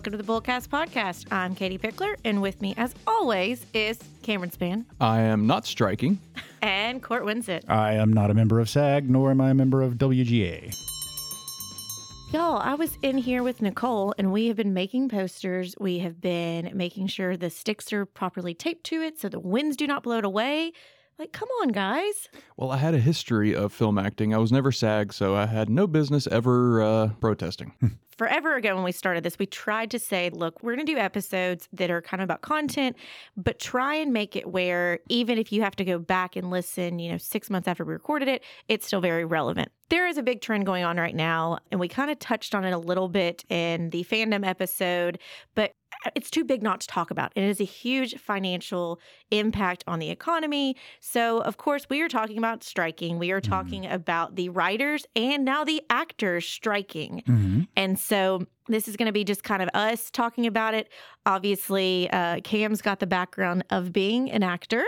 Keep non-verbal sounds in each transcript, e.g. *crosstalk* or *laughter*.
welcome to the Bullcast Podcast. I'm Katie Pickler, and with me, as always, is Cameron Spann I am not striking. and Court Winsett. I am not a member of SAG, nor am I a member of WGA. Y'all, I was in here with Nicole, and we have been making posters. We have been making sure the sticks are properly taped to it so the winds do not blow it away. Like, come on, guys. Well, I had a history of film acting. I was never SAG, so I had no business ever uh, protesting. *laughs* forever ago when we started this, we tried to say, look, we're going to do episodes that are kind of about content, but try and make it where even if you have to go back and listen, you know, six months after we recorded it, it's still very relevant. There is a big trend going on right now, and we kind of touched on it a little bit in the fandom episode, but it's too big not to talk about. It is a huge financial impact on the economy. So, of course, we are talking about striking. We are talking about the writers and now the actors striking. Mm-hmm. And so this is going to be just kind of us talking about it. Obviously, uh, Cam's got the background of being an actor,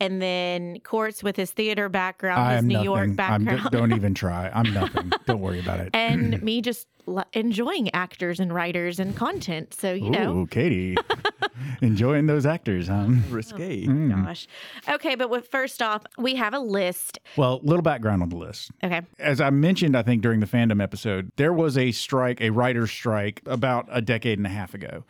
and then Court's with his theater background, I his New nothing. York I'm, background, don't even *laughs* try. I'm nothing. don't worry about it. and *laughs* me just lo- enjoying actors and writers and content. So you know, Katie, *laughs* enjoying those actors, huh? Risque. Mm. gosh. Okay, but with, first off, we have a list. Well, little background on the list. Okay, As I mentioned, I think during the fandom episode, there was a strike, a writer's strike, about a decade and a half ago.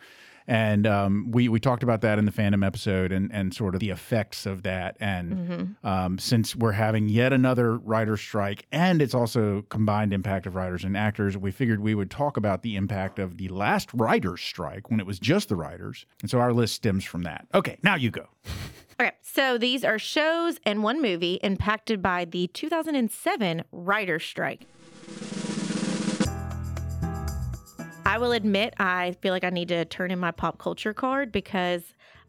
And um, we, we talked about that in the fandom episode and, and sort of the effects of that. And um, since we're having yet another writer's strike, and it's also combined impact of writers and actors, we figured we would talk about the impact of the last writer's strike when it was just the writers. And so our list stems from that. Okay, now you go. *laughs* okay. So these are shows and one movie impacted by the 2007 writer's strike. I will admit, I feel like I need to turn in my pop culture card because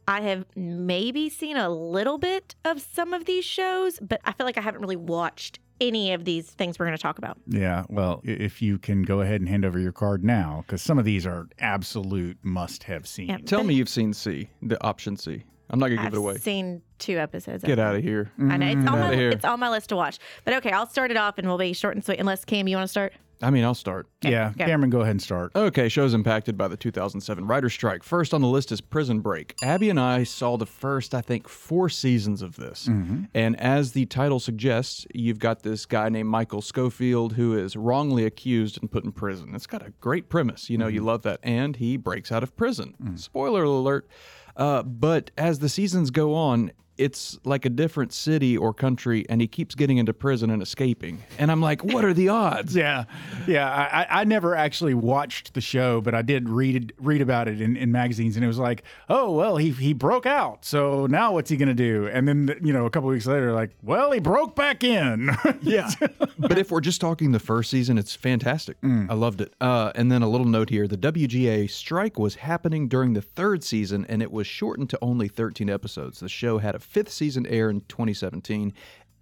I have maybe seen a little bit of some of these shows, but I feel like I haven't really watched any of these things we're going to talk about. Yeah, well, if you can go ahead and hand over your card now, because some of these are absolute must have seen. Yeah. Tell me you've seen C, the option C. I'm not going to give I've it away. seen two episodes. Get out of here. I know it's mm-hmm. on, my, here. it's on my list to watch. But okay, I'll start it off and we'll be short and sweet. Unless Cam, you want to start? I mean, I'll start. Yeah, Okay. Cameron, go ahead and start. Okay, shows impacted by the 2007 writer's strike. First on the list is Prison Break. Abby and I saw the first, I think, four seasons of this. Mm-hmm. And as the title suggests, you've got this guy named Michael Scofield who is wrongly accused and put in prison. It's got a great premise. You know, you mm-hmm. love that. And he breaks out of prison. Mm. Spoiler alert. Uh, but as the seasons go on, it's like a different city or country, and he keeps getting into prison and escaping. And I'm like, what are the odds? Yeah, yeah. I, I- never actually watched the show, but I did read read about it in, in magazines, and it was like, oh well, he he broke out, so now what's he gonna do? And then you know, a couple weeks later, like, well, he broke back in. *laughs* Yeah. but if we're just talking the first season, it's fantastic. I loved it. Uh, and then a little note here the WGA strike was happening during the third season, and it was shortened to only 13 episodes. The show had a fifth season air in 2017.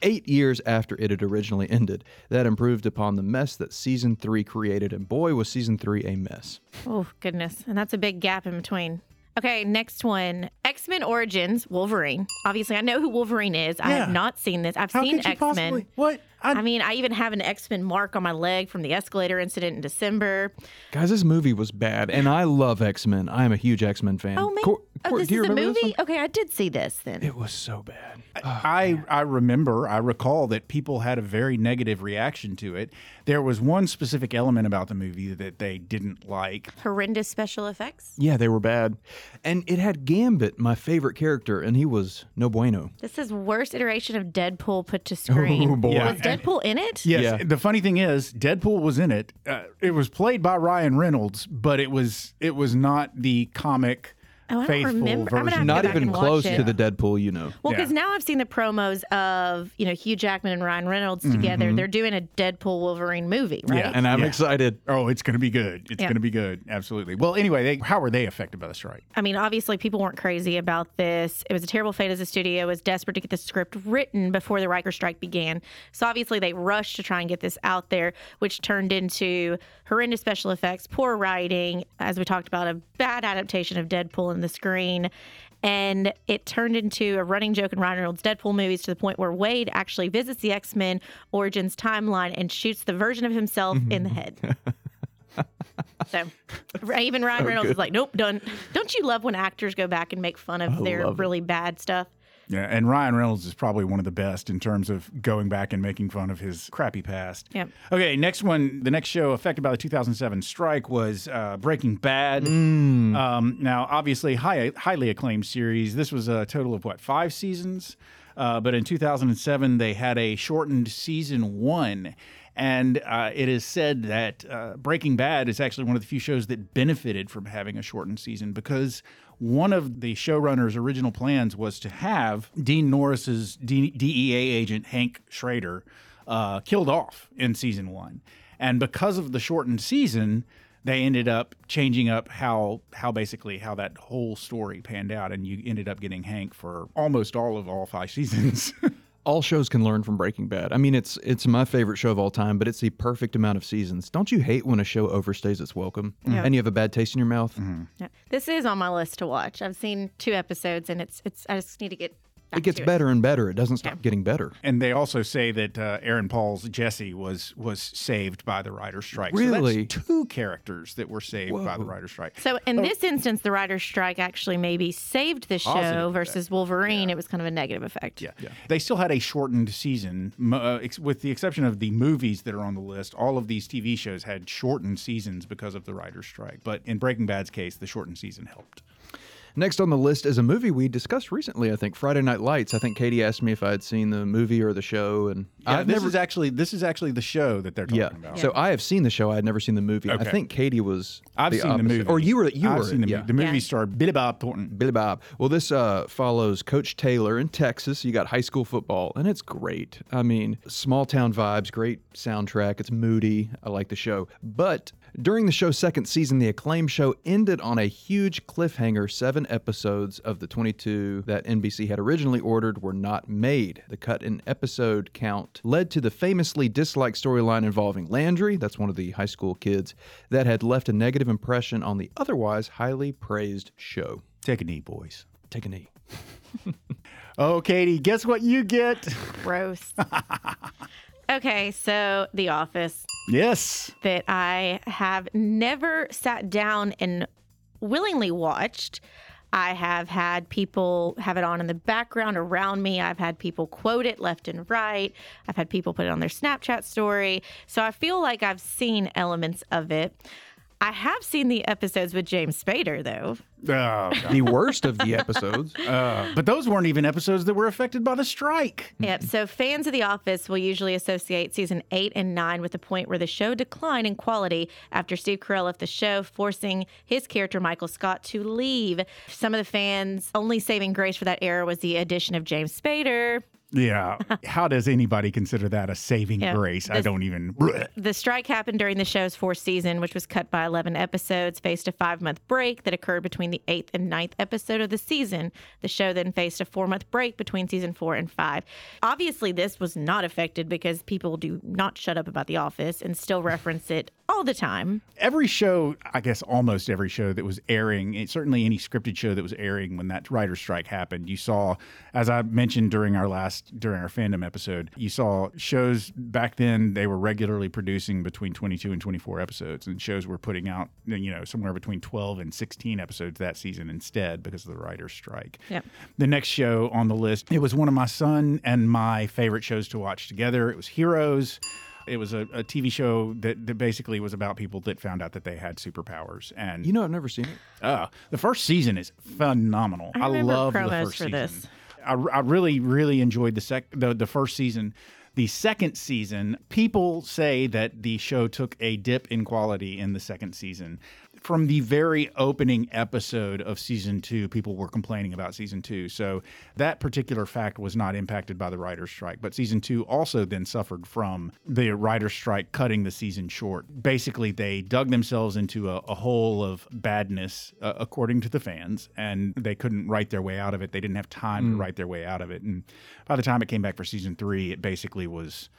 Eight years after it had originally ended, that improved upon the mess that season three created, and boy, was season three a mess. Oh, goodness. And that's a big gap in between. Okay, next one X Men Origins Wolverine. Obviously, I know who Wolverine is. I have not seen this. I've How seen X Men. What? I, I mean, I even have an X Men mark on my leg from the escalator incident in December. Guys, this movie was bad, and I love X Men. I am a huge X Men fan. Oh, man. Cor- oh, Cor- this is a movie? Okay, I did see this then. It was so bad. I oh, I remember, I recall that people had a very negative reaction to it. There was one specific element about the movie that they didn't like. Horrendous special effects. Yeah, they were bad. And it had Gambit, my favorite character, and he was no bueno. This is worst iteration of Deadpool put to screen. *laughs* Oh, boy. Yeah. Was Deadpool in it? Yes. Yeah. The funny thing is, Deadpool was in it. Uh, it was played by Ryan Reynolds, but it was it was not the comic Oh, I don't faithful remember. I'm gonna version. have to go Not back even and watch close it. to the Deadpool, you know. Well, Yeah. because now I've seen the promos of you know Hugh Jackman and Ryan Reynolds Mm-hmm. together. They're doing a Deadpool Wolverine movie, right? Yeah. And I'm Yeah. excited. Oh, it's going to be good. It's Yeah. going to be good. Absolutely. Well, anyway, they, how were they affected by the strike? I mean, obviously, people weren't crazy about this. It was a terrible fate as the studio was desperate to get the script written before the Riker strike began. So obviously, they rushed to try and get this out there, which turned into horrendous special effects, poor writing, as we talked about, a bad adaptation of Deadpool in the screen. And it turned into a running joke in Ryan Reynolds' Deadpool movies to the point where Wade actually visits the X Men Origins timeline and shoots the version of himself in the head. *laughs* so even Ryan Reynolds is like, nope, done. Don't you love when actors go back and make fun of their really bad stuff? Yeah, and Ryan Reynolds is probably one of the best in terms of going back and making fun of his crappy past. Yep. Okay, next one. The next show affected by the 2007 strike was uh, Breaking Bad. Mm. Um, now, obviously, high, highly acclaimed series. This was a total of what five seasons, uh, but in 2007 they had a shortened season one. And uh, it is said that uh, Breaking Bad is actually one of the few shows that benefited from having a shortened season because one of the showrunner's original plans was to have Dean Norris's D- DEA agent Hank Schrader uh, killed off in season one, and because of the shortened season, they ended up changing up how how basically how that whole story panned out, and you ended up getting Hank for almost all of all five seasons. *laughs* all shows can learn from Breaking Bad. I mean, it's it's my favorite show of all time, but it's the perfect amount of seasons. Don't you hate when a show overstays its welcome and you have a bad taste in your mouth? Mm-hmm. Yeah. This is on my list to watch. I've seen two episodes, and it's it's. I just need to get. Back It gets to better and better. It doesn't stop getting better. and they also say that uh, Aaron Paul's Jesse was was saved by the writer's strike. So Really? that's two characters that were saved by the writer's strike. So in this instance, the writer's strike actually maybe saved the show Positive versus Wolverine. It was kind of a negative effect. Yeah. yeah. They still had a shortened season, uh, ex- with the exception of the movies that are on the list. All of these TV shows had shortened seasons because of the writer's strike. But in Breaking Bad's case, the shortened season helped. Next on the list is a movie we discussed recently. I think Friday Night Lights. I think Katie asked me if I had seen the movie or the show, and Yeah, I've this never. is actually this is actually the show that they're talking yeah. about. So I have seen the show. I had never seen the movie. I think Katie was. I've seen the movie, or you were. You I've were. seen the, yeah. movie. the movie Yeah. starred Billy Bob Thornton. Billy Bob. Well, this uh, follows Coach Taylor in Texas. You got high school football, and it's great. I mean, small town vibes, great soundtrack. It's moody. I like the show. But during the show's second season, the acclaim show ended on a huge cliffhanger. Seven episodes of the 22 that NBC had originally ordered were not made. The cut in episode count led to the famously disliked storyline involving Landry, that's one of the high school kids, that had left a negative impression on the otherwise highly praised show. Take a knee, boys. Take a knee. *laughs* Oh, Katie, guess what you get? Gross. *laughs* okay, so The Office yes. that I have never sat down and willingly watched. I have had people have it on in the background around me. I've had people quote it left and right. I've had people put it on their Snapchat story. So I feel like I've seen elements of it. I have seen the episodes with James Spader, though. Oh, The worst of the episodes. *laughs* Uh, but those weren't even episodes that were affected by the strike. Yep. So fans of The Office will usually associate season eight and nine with the point where the show declined in quality after Steve Carell left the show, forcing his character Michael Scott to leave. Some of the fans' only saving grace for that era was the addition of James Spader. Yeah. How does anybody consider that a saving Yeah. grace? I don't even. *laughs* The strike happened during the show's fourth season, which was cut by 11 episodes, faced a five month break that occurred between the eighth and ninth episode of the season. The show then faced a four month break between season four and five. Obviously, this was not affected because people do not shut up about The Office and still reference it all the time. Every show, I guess almost every show that was airing, certainly any scripted show that was airing when that writer's strike happened, you saw, as I mentioned during our last, during our fandom episode, you saw shows back then, they were regularly producing between 22 and 24 episodes, and shows were putting out, you know, somewhere between 12 and 16 episodes that season instead because of the writer's strike. Yep. The next show on the list, it was one of my son and my favorite shows to watch together. It was Heroes. It was a, a TV show that, that basically was about people that found out that they had superpowers. And You know, I've never seen it. uh, the first season is phenomenal. I remember love the first for season. this. I, I really, really enjoyed the sec the, the first season. The second season, people say that the show took a dip in quality in the second season. From the very opening episode of season two, people were complaining about season two. So that particular fact was not impacted by the writer's strike. But season two also then suffered from the writer's strike cutting the season short. Basically, they dug themselves into a, a hole of badness, uh, according to the fans, and they couldn't write their way out of it. They didn't have time to write their way out of it. And by the time it came back for season three, it basically was.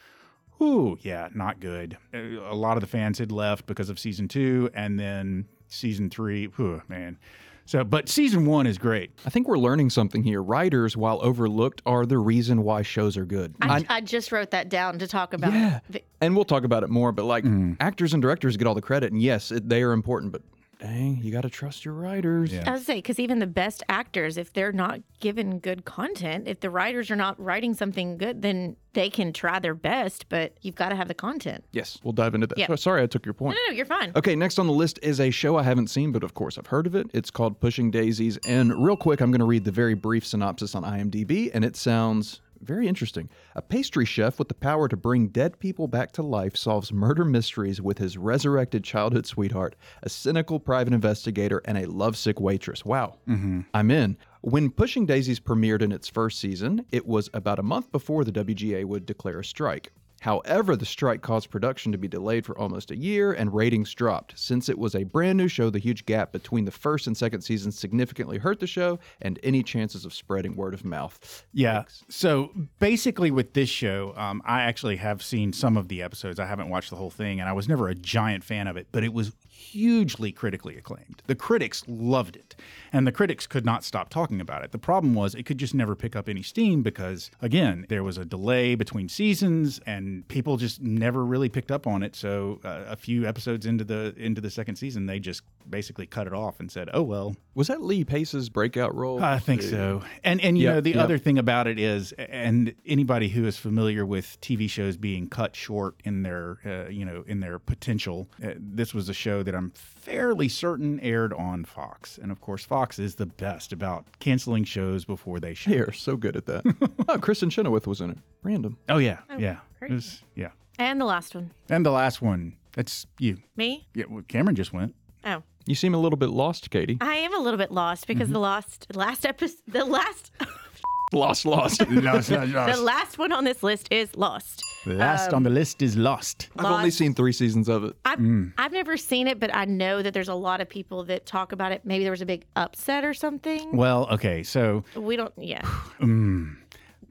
Ooh, yeah, not good. Uh, A lot of the fans had left because of season two, and then season three, whew, man. So, but season one is great. I think we're learning something here. Writers, while overlooked, are the reason why shows are good. I, I just wrote that down to talk about. Yeah. the- and we'll talk about it more, but like Mm. actors and directors get all the credit, and yes, it, they are important, but dang, you got to trust your writers. Yeah. I was say because even the best actors, if they're not given good content, if the writers are not writing something good, then they can try their best, but you've got to have the content. Yes, we'll dive into that. Yeah. So- sorry, I took your point. No, no, you're fine. Okay, next on the list is a show I haven't seen, but of course I've heard of it. It's called Pushing Daisies. And real quick, I'm going to read the very brief synopsis on IMDb, and it sounds very interesting. A pastry chef with the power to bring dead people back to life solves murder mysteries with his resurrected childhood sweetheart, a cynical private investigator, and a lovesick waitress. Wow. Mm-hmm. I'm in. When Pushing Daisies premiered in its first season, it was about a month before the WGA would declare a strike. However, the strike caused production to be delayed for almost a year and ratings dropped. Since it was a brand new show, the huge gap between the first and second seasons significantly hurt the show and any chances of spreading word of mouth. Yeah. So basically, with this show, um, I actually have seen some of the episodes. I haven't watched the whole thing, and I was never a giant fan of it, but it was hugely critically acclaimed. The critics loved it, and the critics could not stop talking about it. The problem was it could just never pick up any steam because, again, there was a delay between seasons, and people just never really picked up on it. So uh, a few episodes into the into the second season, they just basically cut it off and said, "Oh well, Was that Lee Pace's breakout role? I think so. And and you Yep, know the yep. other thing about it is, and anybody who is familiar with TV shows being cut short in their uh, you know in their potential, uh, this was a show that I'm fairly certain aired on Fox, and of course Fox is the best about canceling shows before they show. They are so good at that. *laughs* oh, Kristin Chenoweth was in it. Random. Oh yeah, yeah. It was- yeah. And the last one, And the last one, that's you. me. Yeah, well, Cameron just went. Oh, You seem a little bit lost, Katie. I am a little bit lost because Mm-hmm. the last last episode, the last, *laughs* *laughs* Lost, lost. Lost, the last one on this list is Lost. Last on the list is Lost. I've only seen three seasons of it. I've, Mm. I've never seen it, but I know that there's a lot of people that talk about it. Maybe there was a big upset or something. Well, okay, so We don't, yeah. *sighs*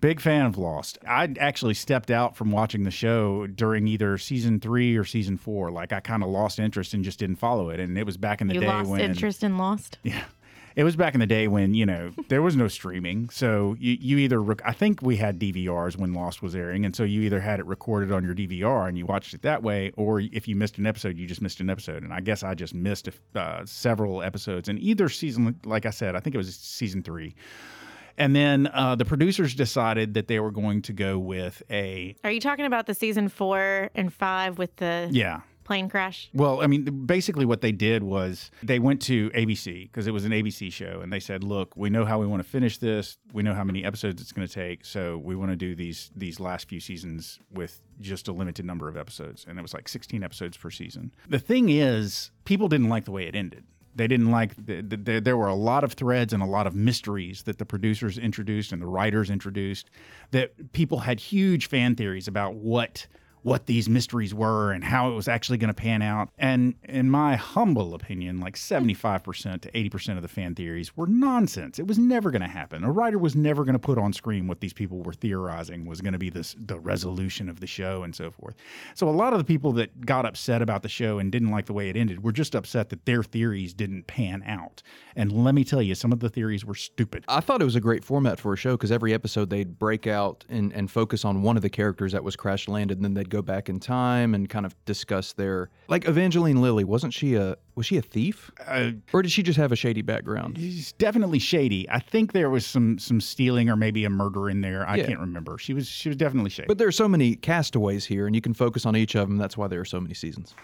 Big fan of Lost. I actually stepped out from watching the show during either season three or season four. Like I kind of lost interest and just didn't follow it. And it was back in the You day lost when interest in Lost. yeah, it was back in the day when you know there was no streaming. So you you either rec- I think we had DVRs when Lost was airing, and so you either had it recorded on your DVR and you watched it that way, or if you missed an episode, you just missed an episode. And I guess I just missed uh, several episodes in either season. Like I said, I think it was season three. And then uh, the producers decided that they were going to go with a Are you talking about the season four and five with the yeah. Plane crash? Well, I mean, basically, what they did was they went to ABC because it was an ABC show, and they said, "Look, we know how we want to finish this. We know how many episodes it's going to take, so we want to do these these last few seasons with just a limited number of episodes." And it was like 16 episodes per season. The thing is, people didn't like the way it ended. They didn't like the, the, there- there were a lot of threads and a lot of mysteries that the producers introduced and the writers introduced that people had huge fan theories about what what these mysteries were and how it was actually going to pan out. And in my humble opinion, like hmm. 75% to 80% of the fan theories were nonsense. It was never going to happen. A writer was never going to put on screen what these people were theorizing was going to be this the resolution of the show and so forth. So a lot of the people that got upset about the show and didn't like the way it ended were just upset that their theories didn't pan out. And let me tell you, some of the theories were stupid. I thought it was a great format for a show because every episode they'd break out and, and focus on one of the characters that was crash landed, and then they'd go back in time and kind of discuss their like Evangeline Lilly. Wasn't she a was she a thief Uh, or did she just have a shady background? She's definitely shady. I think there was some some stealing or maybe a murder in there. I Yeah. can't remember. She was she was definitely shady. But there are so many castaways here, and you can focus on each of them. That's why there are so many seasons.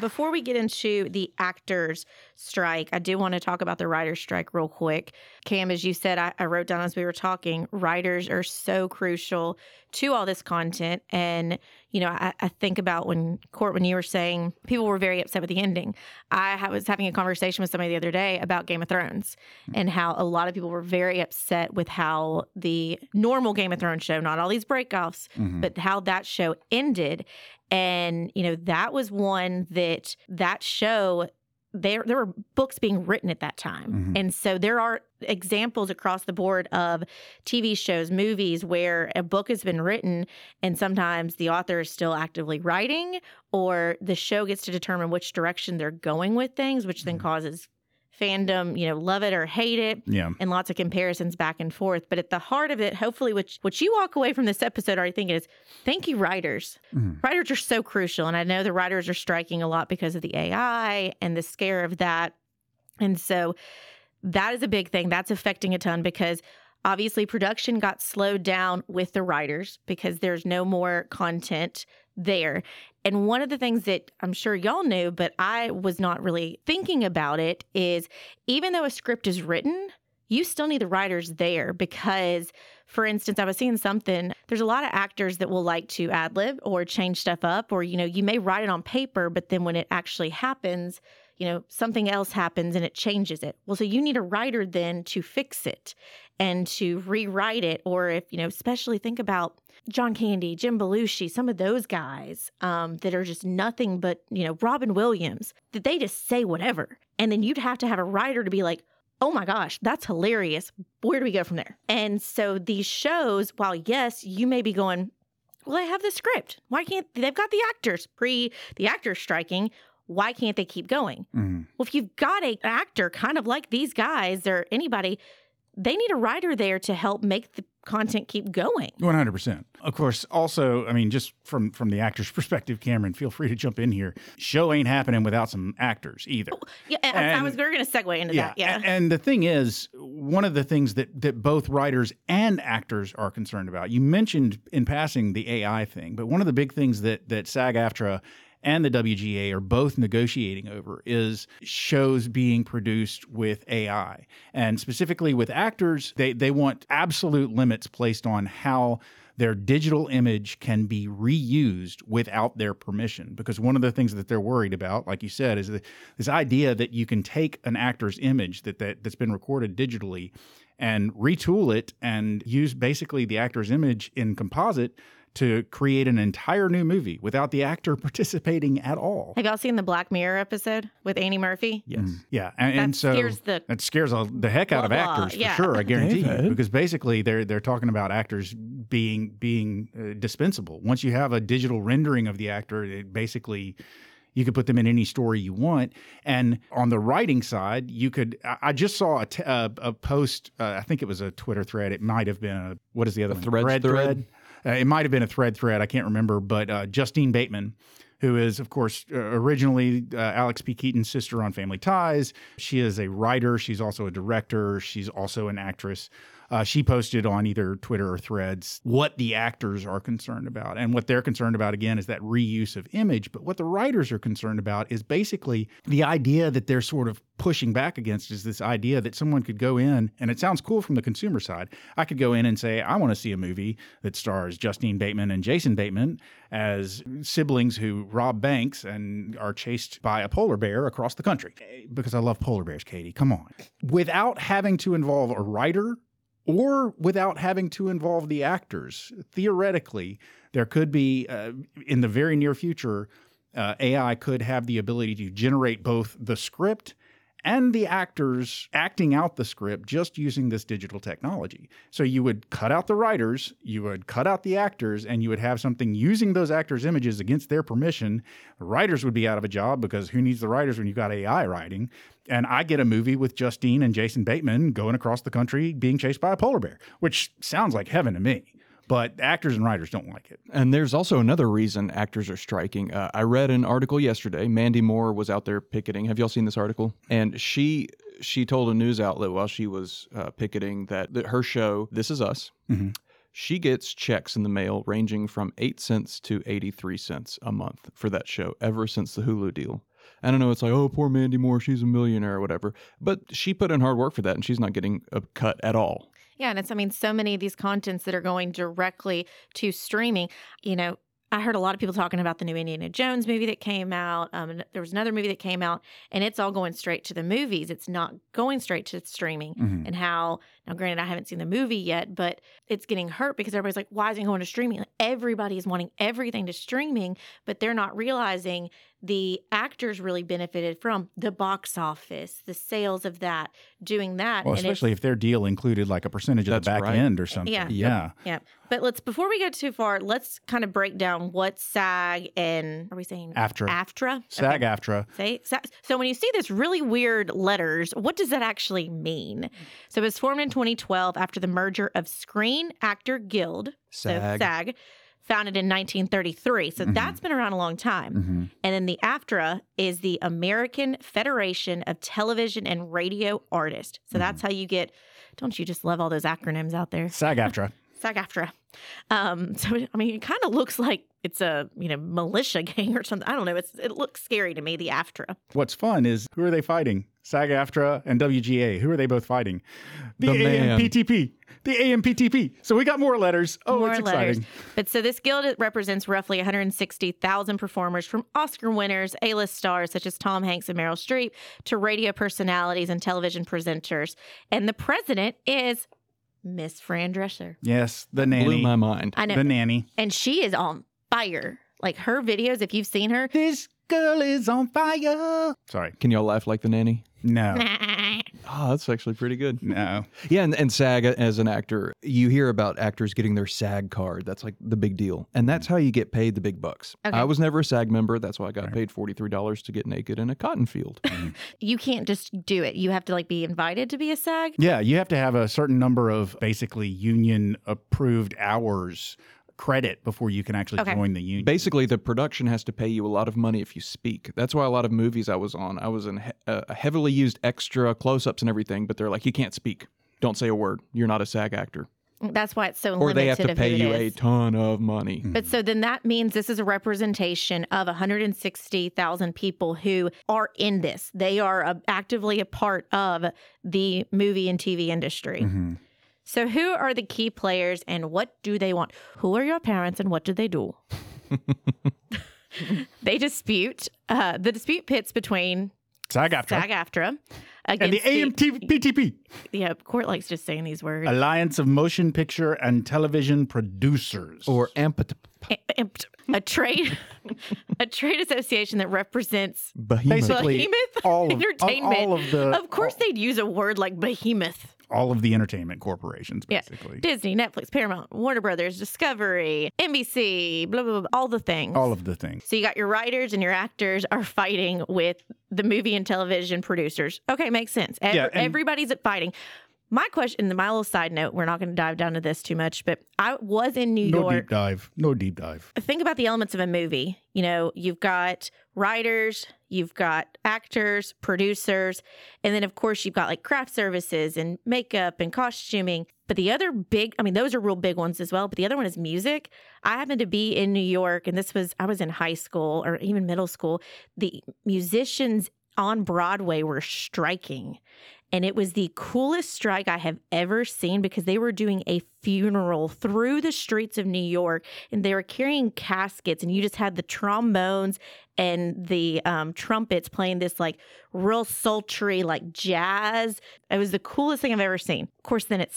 Before we get into the actors strike, I do want to talk about the writers strike real quick. Cam, as you said, I, I wrote down as we were talking, writers are so crucial to all this content. And, you know, I, I think about when Court, when you were saying people were very upset with the ending. I was having a conversation with somebody the other day about Game of Thrones and how a lot of people were very upset with how the normal Game of Thrones show, not all these breakoffs, Mhm. but how that show ended and you know that was one that that show there there were books being written at that time. Mhm. And so there are examples across the board of TV shows, movies where a book has been written and sometimes the author is still actively writing or the show gets to determine which direction they're going with things, which then Mhm. causes fandom, you know, love it or hate it Yeah. and lots of comparisons back and forth. But at the heart of it, hopefully, what, what you walk away from this episode already thinking is thank you, writers. Mhm. Writers are so crucial. And I know the writers are striking a lot because of the AI and the scare of that. And so that is a big thing. That's affecting a ton because obviously production got slowed down with the writers because there's no more content there. And one of the things that I'm sure y'all knew, but I was not really thinking about it, is even though a script is written, you still need the writers there because, for instance, I was seeing something. There's a lot of actors that will like to ad lib or change stuff up, or, you know, you may write it on paper, but then when it actually happens, you know, something else happens and it changes it. Well, so you need a writer then to fix it and to rewrite it. Or if, you know, especially think about John Candy, Jim Belushi, some of those guys um, that are just nothing but, you know, Robin Williams, that they just say whatever. And then you'd have to have a writer to be like, oh my gosh, that's hilarious. Where do we go from there? And so these shows, while yes, you may be going, well, I have the script. Why can't they've got the actors pre the actors striking? Why can't they keep going? Mhm. Well, if you've got a actor kind of like these guys or anybody, they need a writer there to help make the content keep going. One hundred percent. Of course. Also, I mean, just from from the actor's *laughs* perspective, Cameron, feel free to jump in here. Show ain't happening without some actors either. Oh, yeah, and I- I was we going to segue into that. Yeah. And, the thing is, one of the things that that both writers and actors are concerned about. You mentioned in passing the AI thing, but one of the big things that that SAG-AFTRA and the WGA are both negotiating over is shows being produced with AI. And specifically with actors, they they want absolute limits placed on how their digital image can be reused without their permission. Because one of the things that they're worried about, like you said, is the, this idea that you can take an actor's image that, that that's been recorded digitally and retool it and use basically the actor's image in composite to create an entire new movie without the actor *laughs* participating at all. Have y'all seen the Black Mirror episode with Annie Murphy? Yes. Yeah, and, and so scares the- that scares all, the heck out of Blah, blah, actors for yeah. sure. I guarantee you, because basically they're they're talking about actors being being uh, dispensable. Once you have a digital rendering of the actor, it basically you could put them in any story you want. And on the writing side, you could. I I just saw a, t- a, a post. Uh, I think it was a Twitter thread. It might have been a what is the other one? Threads thread? Uh, it might have been a thread thread. I can't remember. But uh, Justine Bateman, who is, of course, uh, originally Alex P. Keaton's sister on Family Ties. She is a writer. She's also a director. She's also an actress. Uh, she posted on either Twitter or Threads what the actors are concerned about. And what they're concerned about, again, is that reuse of image. But what the writers are concerned about is basically the idea that they're sort of pushing back against is this idea that someone could go in, and it sounds cool from the consumer side. I could go in and say, I want to see a movie that stars Justine Bateman and Jason Bateman as siblings who rob banks and are chased by a polar bear across the country. Because I love polar bears, Katie. Come on. Without having to involve a writer or without having to involve the actors. Theoretically, there could be, uh, in the very near future, uh, AI could have the ability to generate both the script and the actors acting out the script just using this digital technology. So you would cut out the writers, you would cut out the actors, and you would have something using those actors' images against their permission. Writers would be out of a job because who needs the writers when you've got AI writing? And I get a movie with Justine and Jason Bateman going across the country being chased by a polar bear, which sounds like heaven to me. But actors and writers don't like it. And there's also another reason actors are striking. Uh, I read an article yesterday. Mandy Moore was out there picketing. Have y'all seen this article? And she she told a news outlet while she was uh, picketing that, that her show, This Is Us, Mhm. she gets checks in the mail ranging from eight cents to eighty three cents a month for that show ever since the Hulu deal. I don't know. It's like, oh, poor Mandy Moore, she's a millionaire or whatever. But she put in hard work for that, and she's not getting a cut at all. Yeah, and it's I mean so many of these contents that are going directly to streaming. You know, I heard a lot of people talking about the new Indiana Jones movie that came out. Um, there was another movie that came out, and it's all going straight to the movies. It's not going straight to streaming. Mhm. And how now, granted, I haven't seen the movie yet, but it's getting hurt because everybody's like, "Why isn't it going to streaming?" Like, everybody is wanting everything to streaming, but they're not realizing the actors really benefited from the box office, the sales of that, doing that. Well, And especially if their deal included like a percentage of the back right. end or something. Yeah. Yeah. Yeah. But let's before we go too far, let's kind of break down what SAG and are we saying AFTRA. AFTRA? SAG Okay. AFTRA. Say, so when you see this really weird letters, what does that actually mean? So it was formed in 2012 after the merger of Screen Actor Guild, SAG. so SAG, founded in 1933. So Mhm. that's been around a long time. hmm And then the AFTRA is the American Federation of Television and Radio Artists. So that's how you get. Don't you just love all those acronyms out there? SAG AFTRA. *laughs* SAG-AFTRA. Um, *laughs* so I mean, it kind of looks like it's a you know militia *laughs* gang or something. I don't know. It's it looks scary to me. The AFTRA. What's fun is who are they fighting? SAG AFTRA and WGA. Who are they both fighting? The, The. AMPTP. The AMPTP. So we got more letters. Oh, More it's letters. But so this guild represents roughly 160,000 performers from Oscar winners, A-list stars such as Tom Hanks and Meryl Streep, to radio personalities and television presenters. And the president is Miss Fran Drescher. Yes, the nanny. Blew nanny. my mind. I know, The nanny. and she is on fire. Like her videos, if you've seen her, This girl is on fire. Sorry. Can y'all laugh like the nanny? No. *laughs* Oh, that's actually pretty good. No. Yeah, and, and SAG as an actor, you hear about actors getting their SAG card. That's like the big deal. And that's mm. how you get paid the big bucks. Okay. I was never a SAG member. That's why I got paid $43 to get naked in a cotton field. Mm. *laughs* you can't just do it. You have to like be invited to be a SAG. Yeah, you have to have a certain number of basically union approved hours credit before you can actually Okay. join the union. Basically, the production has to pay you a lot of money if you speak. That's why a lot of movies I was on, I was in he- uh, heavily used extra close ups and everything, but they're like, you can't speak. Don't say a word. You're not a SAG actor. That's why it's so Or limited they have to pay you it a ton of money. But so then that means this is a representation of 160,000 people who are in this. They are uh, actively a part of the movie and TV industry. Mhm. So, who are the key players and what do they want? Who are your parents and what do they do? *laughs* they dispute. Uh, the dispute pits between SAG AFTRA SAG AFTRA and the against AMPTP, Yeah, Court likes just saying these words. Alliance of Motion Picture and Television Producers. Or amput- Imp- a trade *laughs* a trade association that represents behemoth. Basically, behemoth all of- entertainment. all of the- of course, they'd use a word like behemoth. All of the entertainment corporations, Yeah. basically. Disney, Netflix, Paramount, Warner Brothers, Discovery, NBC, blah blah blah, all the things. All of the things. so you got your writers and your actors are fighting with the movie and television producers. Okay, makes sense. Ev- Yeah, and- everybody's fighting. My question, my little side note, we're not going to dive down to this too much, but I was in New No York. No deep dive. No deep dive. think about the elements of a movie. You know, you've got writers, you've got actors, producers, and then of course you've got like craft services and makeup and costuming. But the other big, I mean, those are real big ones as well. But the other one is music. I happened to be in New York, and this was, I was in high school or even middle school. The musicians on Broadway were striking. And it was the coolest strike I have ever seen because they were doing a funeral through the streets of New York and they were carrying caskets, and you just had the trombones and the um, trumpets playing this like real sultry, like jazz. It was the coolest thing I've ever seen. Of course, then it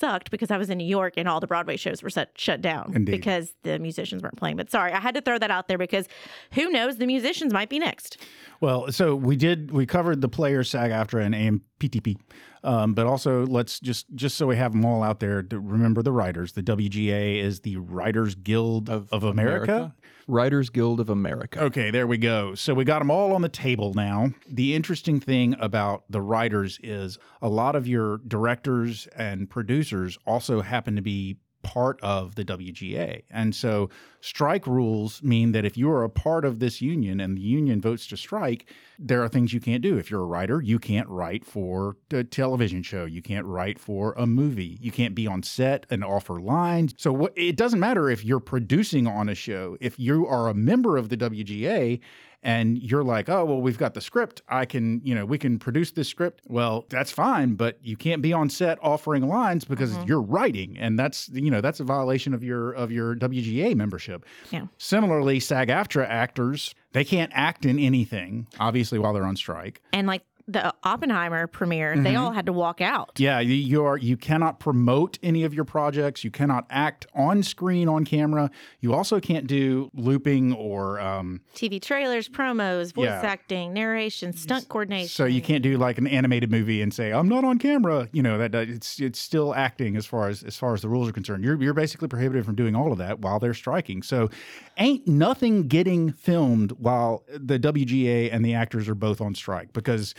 sucked because I was in New York and all the Broadway shows were set, shut down Indeed. because the musicians weren't playing. But sorry, I had to throw that out there because who knows, the musicians might be next. Well, so we did. We covered the players SAG AFTRA and AMPTP, um, but also let's just just so we have them all out there to remember the writers. The WGA is the Writers Guild of, America. Writers Guild of America. Okay, there we go. So we got them all on the table now. The interesting thing about the writers is a lot of your directors and producers also happen to be part of the WGA. And so strike rules mean that if you are a part of this union and the union votes to strike, there are things you can't do. If you're a writer, you can't write for a television show, you can't write for a movie, you can't be on set and offer lines. So what, it doesn't matter if you're producing on a show. If you are a member of the WGA and you're like, oh, well, we've got the script. I can, you know, we can produce this script. Well, that's fine, but you can't be on set offering lines because mm-hmm. you're writing, and that's, you know, that's a violation of your of your WGA membership. Yeah. Similarly, SAG-AFTRA actors they can't act in anything, obviously, while they're on strike. And like the Oppenheimer premiere, they all had to walk out. Yeah, you- are you cannot promote any of your projects. You cannot act on screen on camera. You also can't do looping or um, TV trailers, promos, voice Yeah. acting, narration, stunt coordination. so you can't do like an animated movie and say I'm not on camera. You know that, it's it's still acting as far as as far as the rules are concerned. You're you're basically prohibited from doing all of that while they're striking. So ain't nothing getting filmed while the WGA and the actors are both on strike because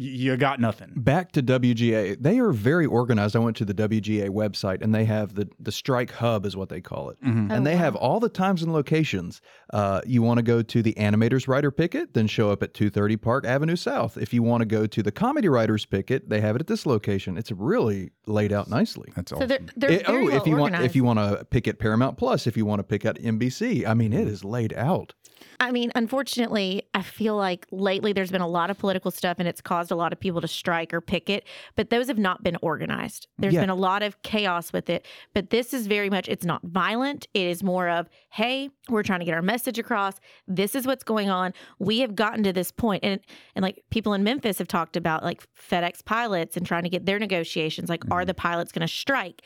you got nothing. Back to WGA. They are very organized. I went to the WGA website and they have the, the strike hub, is what they call it. And they have all the times and locations. Uh, you want to go to the animators writer picket, then show up at 230 Park Avenue South. If you want to go to the comedy writers picket, they have it at this location. It's really laid out nicely. That's all. So they're, they're It- very oh, well if you want, if you want to pick at Paramount Plus, if you want to pick at NBC, I mean, it is laid out. I mean, unfortunately, I feel like lately there's been a lot of political stuff and it's caused a lot of people to strike or picket, but those have not been organized. There's Yeah. been a lot of chaos with it, but this is very much, it's not violent. It is more of, hey, we're trying to get our message across. This is what's going on. We have gotten to this point. And, and like people in Memphis have talked about like FedEx pilots and trying to get their negotiations. Like, are mm-hmm. the pilots going to strike?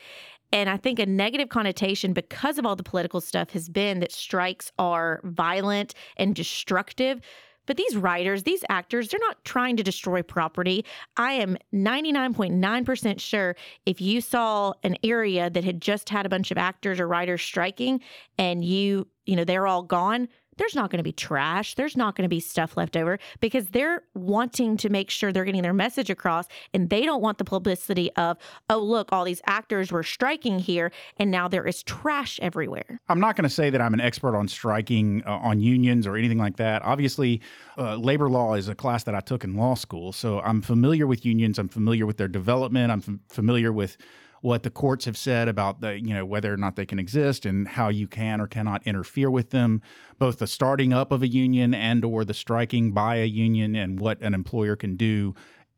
And I think a negative connotation because of all the political stuff has been that strikes are violent and destructive. But these writers, these actors, they're not trying to destroy property. I am 99.9% sure if you saw an area that had just had a bunch of actors or writers striking and you, you know, they're all gone, there's not going to be trash. There's not going to be stuff left over because they're wanting to make sure they're getting their message across and they don't want the publicity of, oh, look, all these actors were striking here and now there is trash everywhere. I'm not going to say that I'm an expert on striking, uh, on unions, or anything like that. Obviously, uh, labor law is a class that I took in law school, so I'm familiar with unions. I'm familiar with their development. I'm f- familiar with what the courts have said about the, you know, whether or not they can exist and how you can or cannot interfere with them. Both the starting up of a union and or the striking by a union, and what an employer can do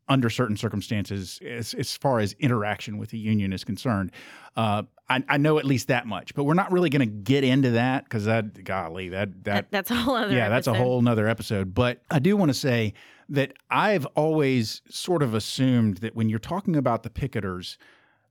under certain circumstances as, as far as interaction with the union is concerned. Uh, I, I know at least that much, but we're not really going to get into that because that, golly, that, that, That, that's a whole other yeah, that's a whole nother episode. But I do want to say that I've always sort of assumed that when you're talking about the picketers,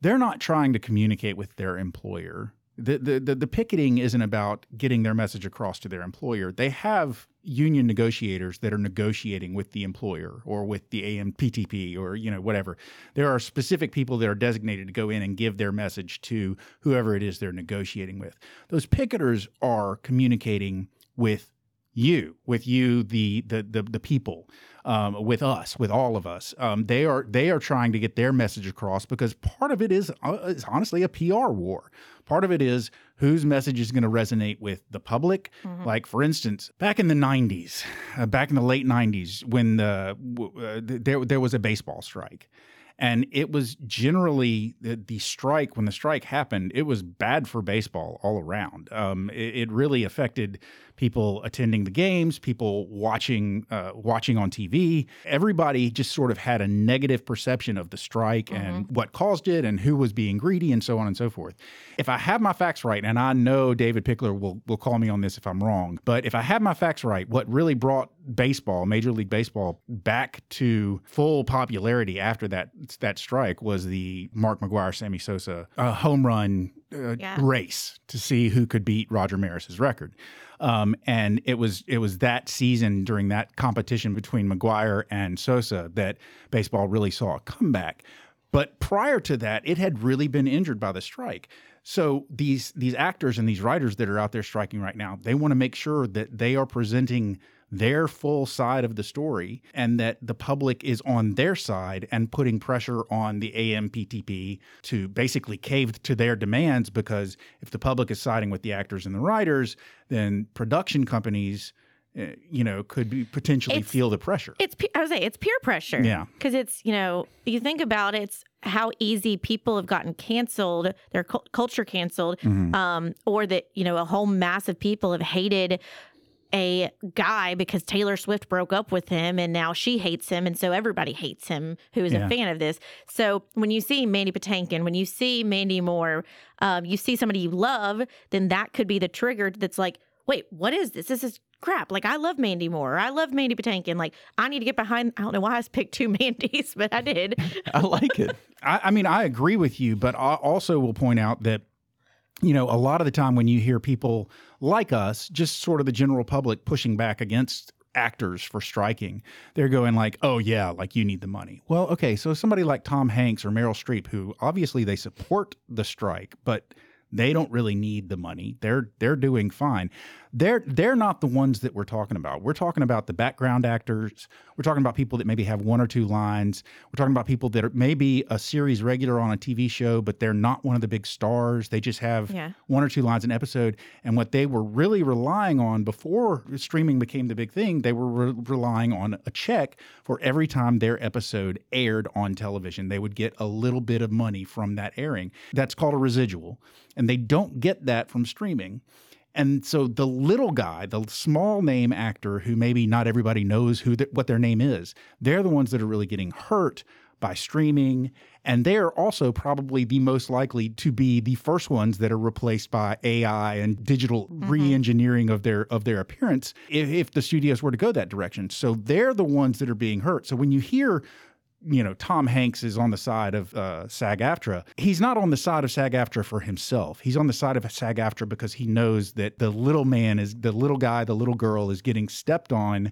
they're not trying to communicate with their employer. The, the, the, the picketing isn't about getting their message across to their employer. They have union negotiators that are negotiating with the employer or with the AMPTP or you know whatever. There are specific people that are designated to go in and give their message to whoever it is they're negotiating with. Those picketers are communicating with you, with you, the the the, the people, um, with us, with all of us. Um, they are they are trying to get their message across because part of it is, uh, is honestly a PR war. Part of it is whose message is going to resonate with the public. Like for instance, back in the '90s, uh, back in the late '90s, when the uh, there there was a baseball strike. And it was generally the, the strike, when the strike happened, it was bad for baseball all around. Um, it, it really affected people attending the games, people watching uh, watching on TV. Everybody just sort of had a negative perception of the strike and what caused it and who was being greedy and so on and so forth. If I have my facts right, and I know David Pickler will, will call me on this if I'm wrong, but if I have my facts right, what really brought baseball, Major League Baseball, back to full popularity after that that strike was the Mark McGwire, Sammy Sosa uh, home run uh, Yeah. race to see who could beat Roger Maris's record. Um, and it was it was that season during that competition between McGwire and Sosa that baseball really saw a comeback. But prior to that, it had really been injured by the strike. So these these actors and these writers that are out there striking right now, they want to make sure that they are presenting their full side of the story and that the public is on their side and putting pressure on the AMPTP to basically cave to their demands because if the public is siding with the actors and the writers, then production companies uh, you know could be potentially It's- feel the pressure. It's I would say it's peer pressure. Yeah. because it's you know you think about it, it's how easy people have gotten canceled, their cul- culture canceled, Mm-hmm. um, or that you know a whole mass of people have hated a guy because Taylor Swift broke up with him and now she hates him and so everybody hates him who is Yeah. a fan of this. So when you see Mandy Patinkin, when you see Mandy Moore, um, you see somebody you love, then that could be the trigger that's like, wait, what is this? This is crap, like I love Mandy Moore. I love Mandy Patinkin. Like I need to get behind. I don't know why I picked two *laughs* Mandys, but I did. *laughs* I like it. I, I mean, I agree with you, but I also will point out that you know, a lot of the time when you hear people like us, just sort of the general public pushing back against actors for striking, they're going like, "Oh yeah, like you need the money." Well, okay, so somebody like Tom Hanks or Meryl Streep who obviously they support the strike, but they don't really need the money. They're they're doing fine. They're they're not the ones that we're talking about. We're talking about the background actors. We're talking about people that maybe have one or two lines. We're talking about people that are maybe a series regular on a TV show, but they're not one of the big stars. They just have Yeah. one or two lines an episode. And what they were really relying on before streaming became the big thing, they were re- relying on a check for every time their episode aired on television. They would get a little bit of money from that airing. That's called a residual. And they don't get that from streaming. And so the little guy, the small name actor who maybe not everybody knows who th- what their name is, they're the ones that are really getting hurt by streaming. And they're also probably the most likely to be the first ones that are replaced by AI and digital mm-hmm. re-engineering of their of their appearance if, if the studios were to go that direction. So they're the ones that are being hurt. So when you hear you know, Tom Hanks is on the side of uh, SAG AFTRA. He's not on the side of SAG AFTRA for himself. He's on the side of SAG AFTRA because he knows that the little man is the little guy, the little girl is getting stepped on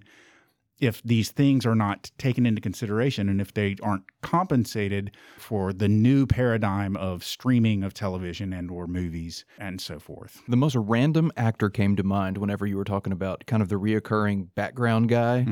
if these things are not taken into consideration and if they aren't compensated for the new paradigm of streaming of television and or movies and so forth. The most random actor came to mind whenever you were talking about kind of the reoccurring background guy,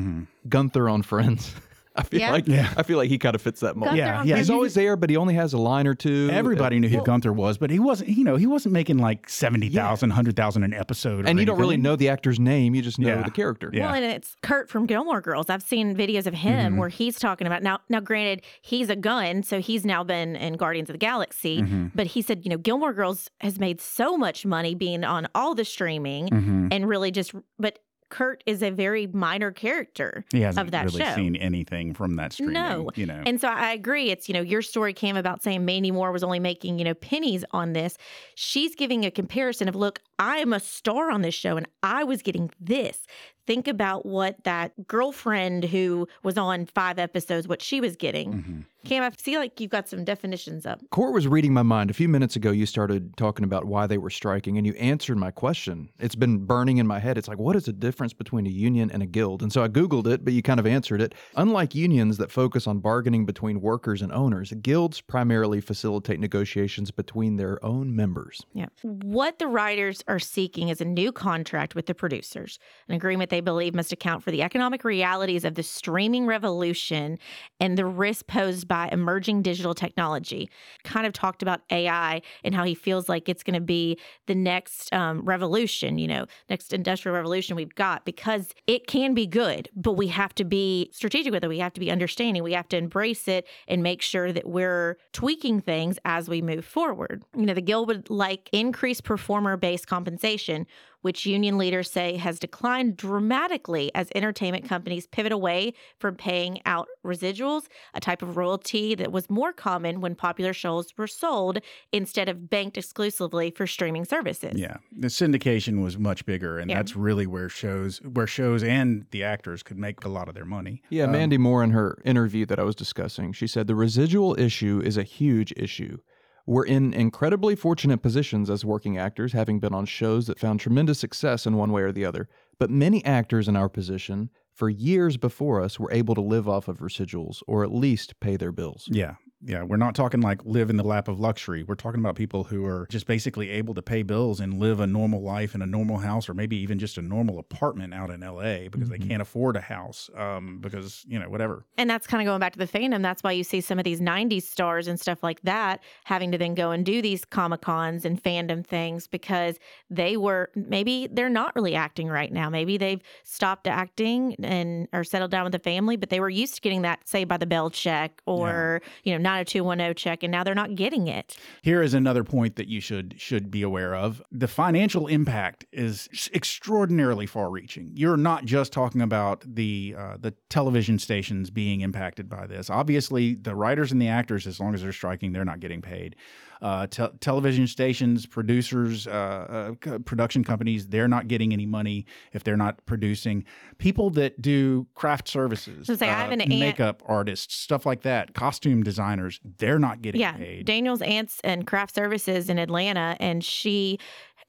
Gunther on Friends. *laughs* *laughs* I feel Yeah. like Yeah. I feel like he kind of fits that mold. Gunther Yeah, yeah. He's Friends. always there, but he only has a line or two. Everybody knew who Gunther was, but he wasn't, you know, he wasn't making like 70,000, 100,000 an episode. or and you don't really know the actor's name; you just know Yeah. the character. Yeah. Well, and it's Kurt from Gilmore Girls. I've seen videos of him where he's talking about now. Now, granted, he's a Gunn, so he's now been in Guardians of the Galaxy. But he said, you know, Gilmore Girls has made so much money being on all the streaming, Mm-hmm. and really just. But Kurt is a very minor character He hasn't of that really show. seen anything from that streaming. No. you know. And so I agree. It's, you know, your story came about saying Mandy Moore was only making, you know, pennies on this. She's giving a comparison of, look, I am a star on this show and I was getting this. Think about what that girlfriend who was on five episodes, what she was getting. Mm-hmm. Cam, I feel like you've got some definitions up. Court was reading my mind. A few minutes ago, you started talking about why they were striking, and you answered my question. It's been burning in my head. It's like, what is the difference between a union and a guild? And so I Googled it, but you kind of answered it. Unlike unions that focus on bargaining between workers and owners, guilds primarily facilitate negotiations between their own members. Yeah. What the writers are seeking is a new contract with the producers, an agreement they believe must account for the economic realities of the streaming revolution and the risk posed by emerging digital technology. Kind of talked about AI and how he feels like it's going to be the next um, revolution, you know, next industrial revolution we've got because it can be good, but we have to be strategic with it. We have to be understanding. We have to embrace it and make sure that we're tweaking things as we move forward. You know, the Guild would like increased performer based compensation, which union leaders say has declined dramatically as entertainment companies pivot away from paying out residuals, a type of royalty that was more common when popular shows were sold instead of banked exclusively for streaming services. yeah, the syndication was much bigger, and Yeah. that's really where shows, where shows and the actors could make a lot of their money. Yeah, um, Mandy Moore in her interview that I was discussing, she said the residual issue is a huge issue. We're in incredibly fortunate positions as working actors, having been on shows that found tremendous success in one way or the other. But many actors in our position, for years before us, were able to live off of residuals or at least pay their bills. Yeah. Yeah. We're not talking like live in the lap of luxury. We're talking about people who are just basically able to pay bills and live a normal life in a normal house or maybe even just a normal apartment out in LA because they can't afford a house um, because, you know, whatever. And that's kind of going back to the fandom. That's why you see some of these 90s stars and stuff like that having to then go and do these Comic Cons and fandom things because they were maybe they're not really acting right now. Maybe they've stopped acting and are settled down with the family, but they were used to getting that, say, by the bell check or, you know, 90210 check and now they're not getting it. Here is another point that you should should be aware of. The financial impact is extraordinarily far-reaching. You're not just talking about the uh, the television stations being impacted by this. Obviously, the writers and the actors, as long as they're striking, they're not getting paid. Uh, te- television stations, producers, uh, uh, production companies, they're not getting any money if they're not producing. People that do craft services, So say, I have uh, an aunt- makeup artists, stuff like that, costume designers, they're not getting yeah, paid. Daniel's aunts and craft services in Atlanta, and she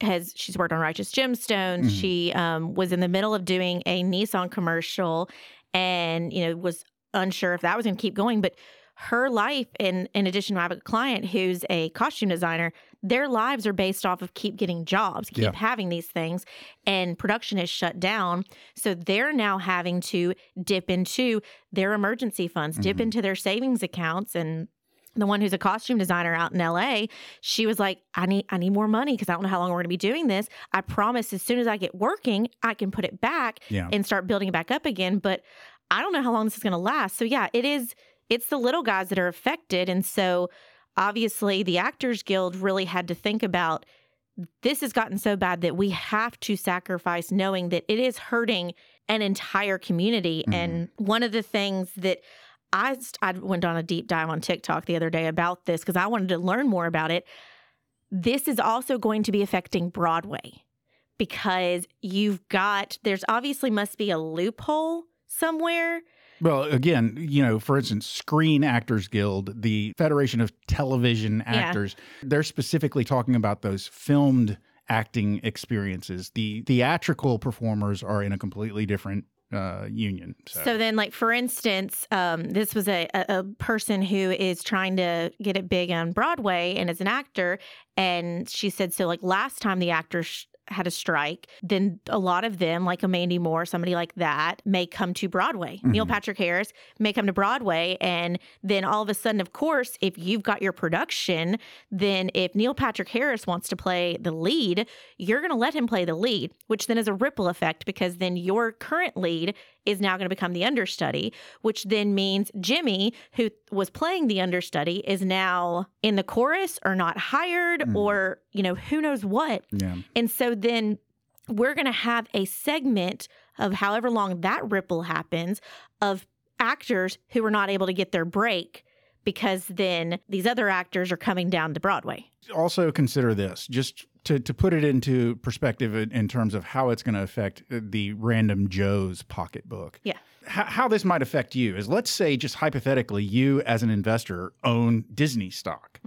has she's worked on Righteous Gemstones. Mhm. She um, was in the middle of doing a Nissan commercial, and you know was unsure if that was going to keep going, but. Her life, in in addition to have a client who's a costume designer, their lives are based off of keep getting jobs, keep Yeah. having these things, and production is shut down. So they're now having to dip into their emergency funds, dip Mhm. into their savings accounts, and the one who's a costume designer out in LA, she was like, I need I need more money because I don't know how long we're gonna be doing this. I promise as soon as I get working, I can put it back Yeah. and start building it back up again. But I don't know how long this is gonna last. So yeah, it is it's the little guys that are affected. And so obviously the Actors Guild really had to think about this has gotten so bad that we have to sacrifice knowing that it is hurting an entire community. Mhm. And one of the things that I, I went on a deep dive on TikTok the other day about this because I wanted to learn more about it. This is also going to be affecting Broadway because you've got, there's obviously must be a loophole somewhere. Well, again, you know, for instance, Screen Actors Guild, the Federation of Television Actors, they're specifically talking about those filmed acting experiences. The theatrical performers are in a completely different uh, union. So, So then, like for instance, um, this was a, a, a person who is trying to get it big on Broadway and is an actor, and she said so. Like last time the actors had a strike, then a lot of them, like a Mandy Moore, somebody like that, may come to Broadway. Neil Mhm. Patrick Harris may come to Broadway, and then all of a sudden, of course, if you've got your production, then if Neil Patrick Harris wants to play the lead, you're going to let him play the lead, which then is a ripple effect because then your current lead is now going to become the understudy, which then means Jimmy, who was playing the understudy, is now in the chorus or not hired Mm. or, you know, who knows what. yeah. And so then we're going to have a segment of however long that ripple happens of actors who are not able to get their break because then these other actors are coming down to Broadway. Also, consider this just to, to put it into perspective in, in terms of how it's going to affect uh, the random Joe's pocketbook. Yeah. How, how this might affect you is let's say, just hypothetically, you as an investor own Disney stock.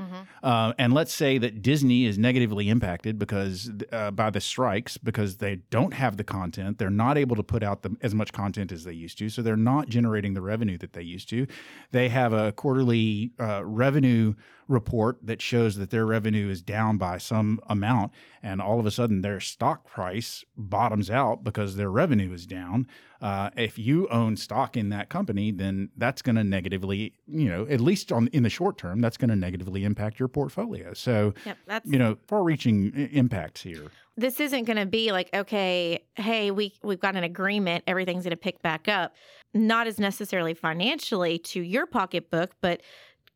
Uh, and let's say that Disney is negatively impacted because uh, by the strikes because they don't have the content. They're not able to put out the, as much content as they used to, so they're not generating the revenue that they used to. They have a quarterly uh, revenue report that shows that their revenue is down by some amount, and all of a sudden their stock price bottoms out because their revenue is down. Uh, if you own stock in that company, then that's going to negatively, you know, at least on in the short term, that's going to negatively impact your portfolio. So, Yep, that's you know, far-reaching impacts here. this isn't going to be like okay hey we we've got an agreement everything's going to pick back up not as necessarily financially to your pocketbook but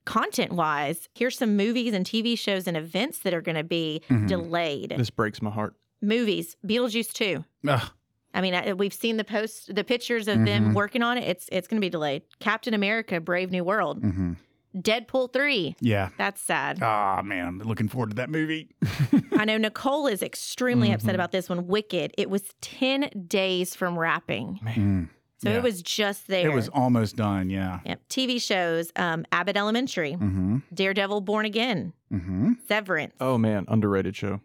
content wise here's some movies and tv shows and events that are going to be Mhm. delayed This breaks my heart. movies beetlejuice 2 Ugh, i mean I, we've seen the post the pictures of them Mhm. working on it it's it's going to be delayed captain america brave new world mhm. deadpool 3 Yeah. that's sad Ah, man, I'm looking forward to that movie. *laughs* *laughs* I know Nicole is extremely upset Mhm. about this one. Wicked. It was 10 days from wrapping. Mm, So yeah. it was just there. It was almost done. Yeah. Yep. TV shows, um, Abbott Elementary, Mm-hmm. Daredevil Born Again, Mm-hmm. Severance, Oh man, underrated show.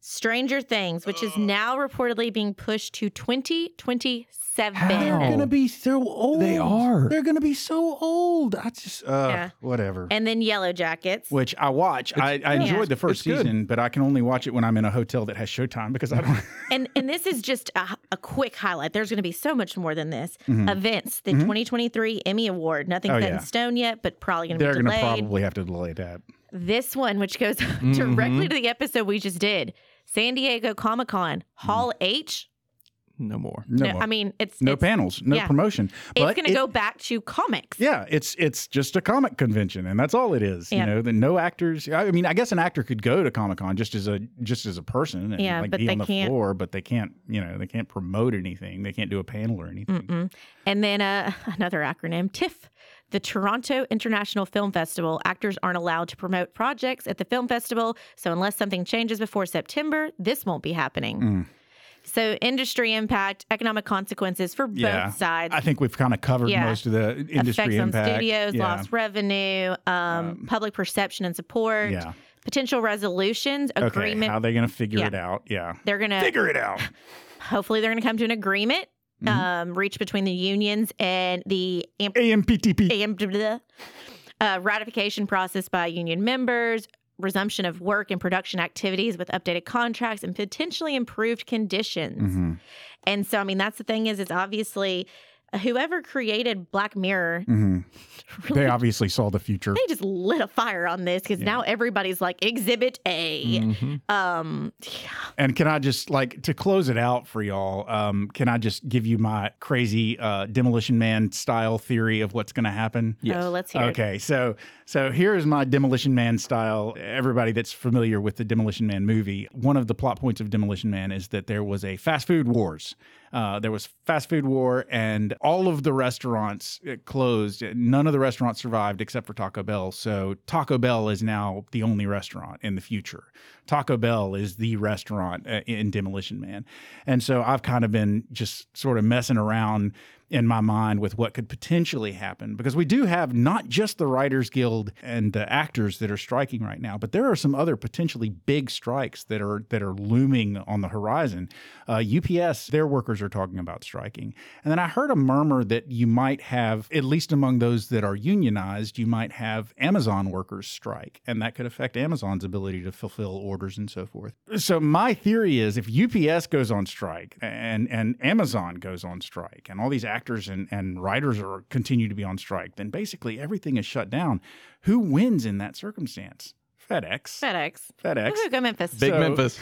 Stranger Things, which is now reportedly being pushed to 2027. How? They're gonna be so old. They are. They're gonna be so old. I just, uh, Yeah. whatever. And then Yellow Jackets. Which I watch. I, I enjoyed Yeah. the first It's good. season, but I can only watch it when I'm in a hotel that has Showtime because I don't. *laughs* and and this is just a, a quick highlight. There's going to be so much more than this. Mhm. Events, the Mhm. 2023 Emmy Award. Nothing Oh, set yeah. in stone yet, but probably going to They're be gonna probably have to delay that. This one, which goes *laughs* Mm-hmm. directly to the episode we just did, San Diego Comic Con, Hall Mm-hmm. H. no more. No, No, more. I mean, it's no it's, panels, no yeah. promotion. It's But going to go back to comics. Yeah, it's it's just a comic convention, and that's all it is. Yeah. You know, the no actors. I mean, I guess an actor could go to Comic Con just as a just as a person and Yeah, like but be they on the can't- floor, but they can't. You know, they can't promote anything. They can't do a panel or anything. Mm-mm. And then uh, *laughs* another acronym, TIFF. The Toronto International Film Festival. Actors aren't allowed to promote projects at the film festival, so unless something changes before September, this won't be happening. Mm. So, industry impact, economic consequences for Yeah, both sides. I think we've kind of covered Yeah. most of the industry effects impact. on studios, yeah. lost revenue, um, public perception and support, Yeah. potential resolutions, Okay, agreement. how are they going to figure it out? Yeah, they're gonna figure it out. *laughs* hopefully they're gonna come to an agreement, Mhm. um, reach between the unions and the amp- AMPTP. AM uh, ratification process by union members, resumption of work and production activities with updated contracts and potentially improved conditions. Mhm, And so, I mean, that's the thing is, it's obviously whoever created Black Mirror, mhm. really, *laughs* They obviously saw the future. they just lit a fire on this because now everybody's like Exhibit A. Mhm. Um, And can I just like to close it out for y'all? Um, can I just give you my crazy uh, Demolition Man style theory of what's going to happen? Yes. Oh, let's hear it. Okay, so so here's my Demolition Man style. Everybody that's familiar with the Demolition Man movie, one of the plot points of Demolition Man is that there was a fast food wars. Uh, there was fast food war, and all of the restaurants uh, closed. None of the restaurants survived except for Taco Bell. So Taco Bell is now the only restaurant in the future. Taco Bell is the restaurant uh, in Demolition Man, and so I've kind of been just sort of messing around in my mind with what could potentially happen because we do have not just the Writers Guild and the actors that are striking right now, but there are some other potentially big strikes that are that are looming on the horizon. Uh, UPS, their workers are talking about striking, and then I heard a murmur that you might have, at least among those that are unionized, you might have Amazon workers strike, and that could affect Amazon's ability to fulfill orders and so forth. So my theory is, if UPS goes on strike and and Amazon goes on strike, and all these and, and writers are continue to be on strike, then basically everything is shut down. Who wins in that circumstance? FedEx. FedEx. FedEx. Woohoo, go Memphis. Big So- Memphis.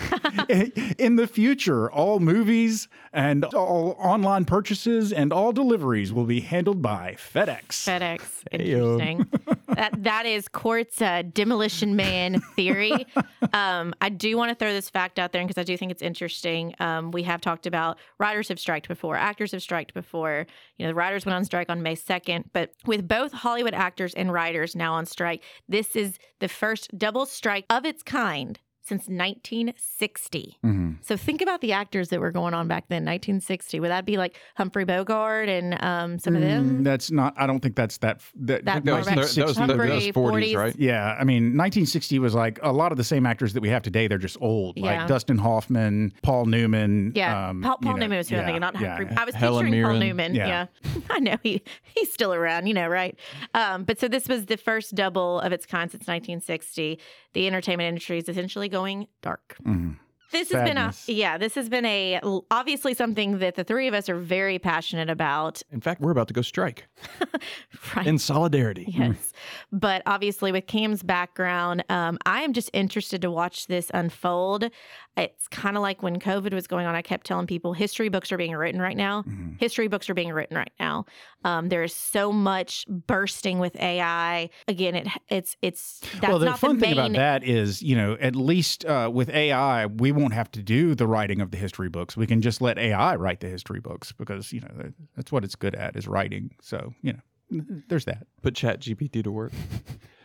*laughs* *laughs* in the future, all movies and all online purchases and all deliveries will be handled by FedEx. FedEx. Interesting. that that is Court's uh, demolition man theory. *laughs* um, I do want to throw this fact out there because I do think it's interesting. Um, we have talked about writers have striked before, actors have striked before. You know, the writers went on strike on May second, but with both Hollywood actors and writers now on strike, this is the first double strike of its kind since 1960. Mhm. So think about the actors that were going on back then, 1960. Would that be like Humphrey Bogart and um, some of them? Mm, That's not. I don't think that's that. that, That That was, Mark that was, that was, 40s, 40s. right? Yeah, I mean, 1960 was like a lot of the same actors that we have today. They're just old, Yeah. like Dustin Hoffman, Paul Newman. Yeah, um, Paul, you know, Newman was who I'm yeah, thinking, not yeah. Humphrey. I was Helen picturing Paul Newman. Yeah. Yeah, *laughs* I know he he's still around. You know, right? Um, but so this was the first double of its kind since 1960. The entertainment industry is essentially going dark. Mhm. This has Sadness. been a yeah. This has been a obviously something that the three of us are very passionate about. In fact, we're about to go strike *laughs* Right. in solidarity. Yes. But obviously, with Cam's background, um, I am just interested to watch this unfold. It's kind of like when COVID was going on, I kept telling people history books are being written right now. Mhm. History books are being written right now. Um, there is so much bursting with AI. Again, it it's it's that's well, the not fun the thing about that is, you know, at least uh, with AI, we won't have to do the writing of the history books. We can just let AI write the history books because you know that's what it's good at is writing. So you know, there's that. Put Chat GPT to work. *laughs*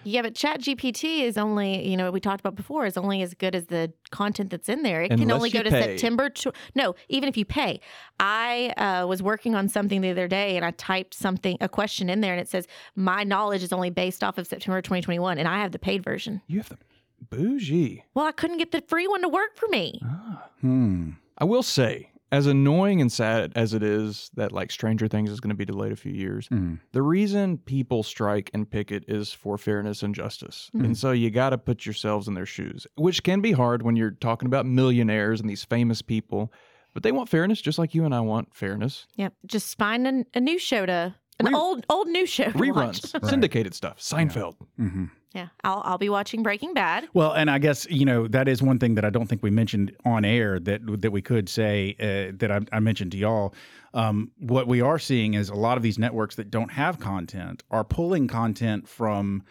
Yeah, but Chat GPT is only, you know, we talked about before, is only as good as the content that's in there. It can only go to pay. September. To, no, even if you pay. I uh, was working on something the other day and I typed something, a question in there, and it says, my knowledge is only based off of September 2021, and I have the paid version. You have the bougie. Well, I couldn't get the free one to work for me. Ah. Hmm. I will say, as annoying and sad as it is that like Stranger Things is going to be delayed a few years, Hmm. the reason people strike and picket is for fairness and justice. Mhm. And so you got to put yourselves in their shoes, which can be hard when you're talking about millionaires and these famous people. But they want fairness just like you and I want fairness. Yep. Just find a, a new show to An old old new show. to watch. Reruns, *laughs* syndicated stuff, Seinfeld. Yeah, I'll I'll be watching Breaking Bad. Well, and I guess you know that is one thing that I don't think we mentioned on air that that we could say uh, that I, I mentioned to y'all. Um, what we are seeing is a lot of these networks that don't have content are pulling content from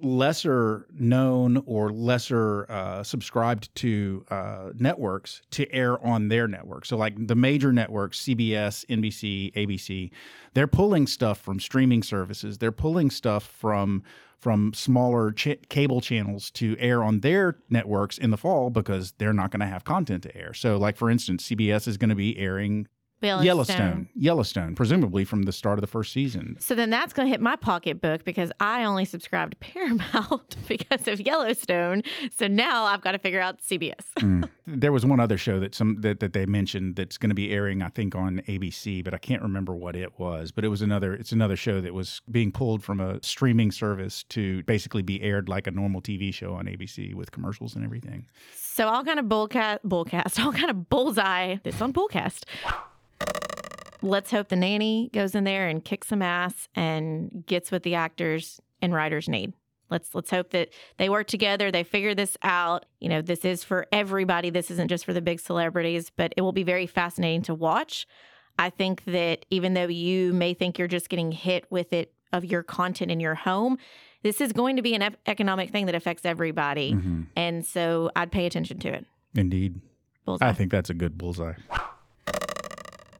lesser known or lesser uh, subscribed to uh, networks to air on their network. So, like the major networks, CBS, NBC, ABC, they're pulling stuff from streaming services. They're pulling stuff from from smaller ch- cable channels to air on their networks in the fall because they're not going to have content to air. So, like for instance, CBS is going to be airing Yellowstone. Yellowstone, Yellowstone, presumably from the start of the first season. So then that's going to hit my pocketbook because I only subscribe to Paramount *laughs* because of Yellowstone. So now I've got to figure out CBS. Mm. There was one other show that some that, that they mentioned that's going to be airing, I think, on ABC, but I can't remember what it was. But it was another. It's another show that was being pulled from a streaming service to basically be aired like a normal TV show on ABC with commercials and everything. So I'll kind of bullcast, *laughs* bullcast, I'll kind of bullseye this on bullcast. Let's hope the nanny goes in there and kicks some ass and gets what the actors and writers need. Let's let's hope that they work together. They figure this out. You know, this is for everybody. This isn't just for the big celebrities, but it will be very fascinating to watch. I think that even though you may think you're just getting hit with it of your content in your home, this is going to be an economic thing that affects everybody. Mm-hmm. And so I'd pay attention to it. Indeed, Bullseye. I think that's a good bullseye.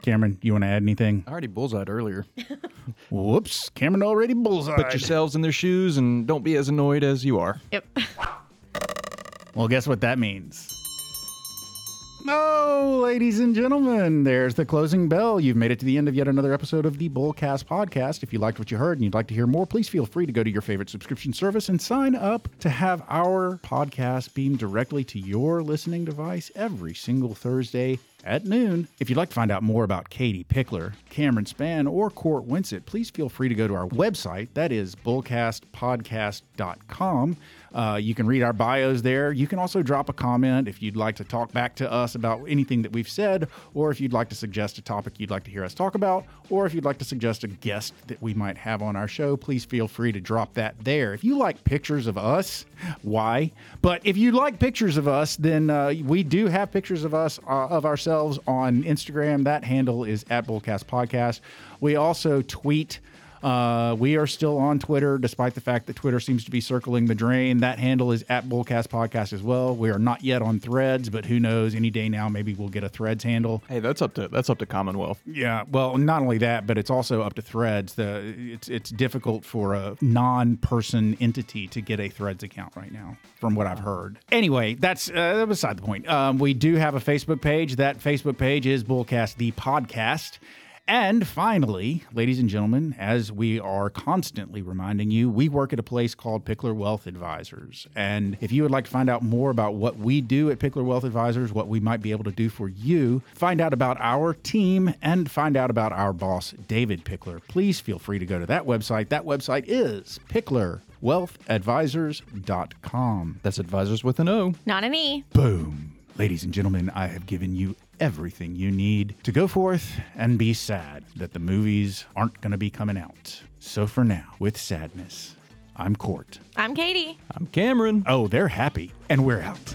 Cameron, you want to add anything? I already bullseyed earlier. *laughs* Whoops, Cameron already bullseye. Put yourselves in their shoes and don't be as annoyed as you are. Yep. Well, guess what that means? Oh, ladies and gentlemen, there's the closing bell. You've made it to the end of yet another episode of the Bullcast podcast. If you liked what you heard and you'd like to hear more, please feel free to go to your favorite subscription service and sign up to have our podcast beamed directly to your listening device every single Thursday at noon. If you'd like to find out more about Katie Pickler, Cameron Spann, or Court Winsett, please feel free to go to our website. That is bullcastpodcast.com. Uh, you can read our bios there. You can also drop a comment if you'd like to talk back to us about anything that we've said, or if you'd like to suggest a topic you'd like to hear us talk about, or if you'd like to suggest a guest that we might have on our show, please feel free to drop that there. If you like pictures of us, why? But if you like pictures of us, then uh, we do have pictures of us, uh, of ourselves on Instagram. That handle is at Bullcast Podcast. We also tweet. Uh, we are still on Twitter, despite the fact that Twitter seems to be circling the drain. That handle is at Bullcast Podcast as well. We are not yet on Threads, but who knows? Any day now, maybe we'll get a Threads handle. Hey, that's up to that's up to Commonwealth. Yeah, well, not only that, but it's also up to Threads. The it's it's difficult for a non-person entity to get a Threads account right now, from what I've heard. Anyway, that's uh, beside the point. Um, we do have a Facebook page. That Facebook page is Bullcast the podcast. And finally, ladies and gentlemen, as we are constantly reminding you, we work at a place called Pickler Wealth Advisors. And if you would like to find out more about what we do at Pickler Wealth Advisors, what we might be able to do for you, find out about our team, and find out about our boss, David Pickler, please feel free to go to that website. That website is picklerwealthadvisors.com. That's advisors with an O. Not an E. Boom. Ladies and gentlemen, I have given you everything you need to go forth and be sad that the movies aren't going to be coming out. So for now, with sadness, I'm Court. I'm Katie. I'm Cameron. Oh, they're happy. And we're out.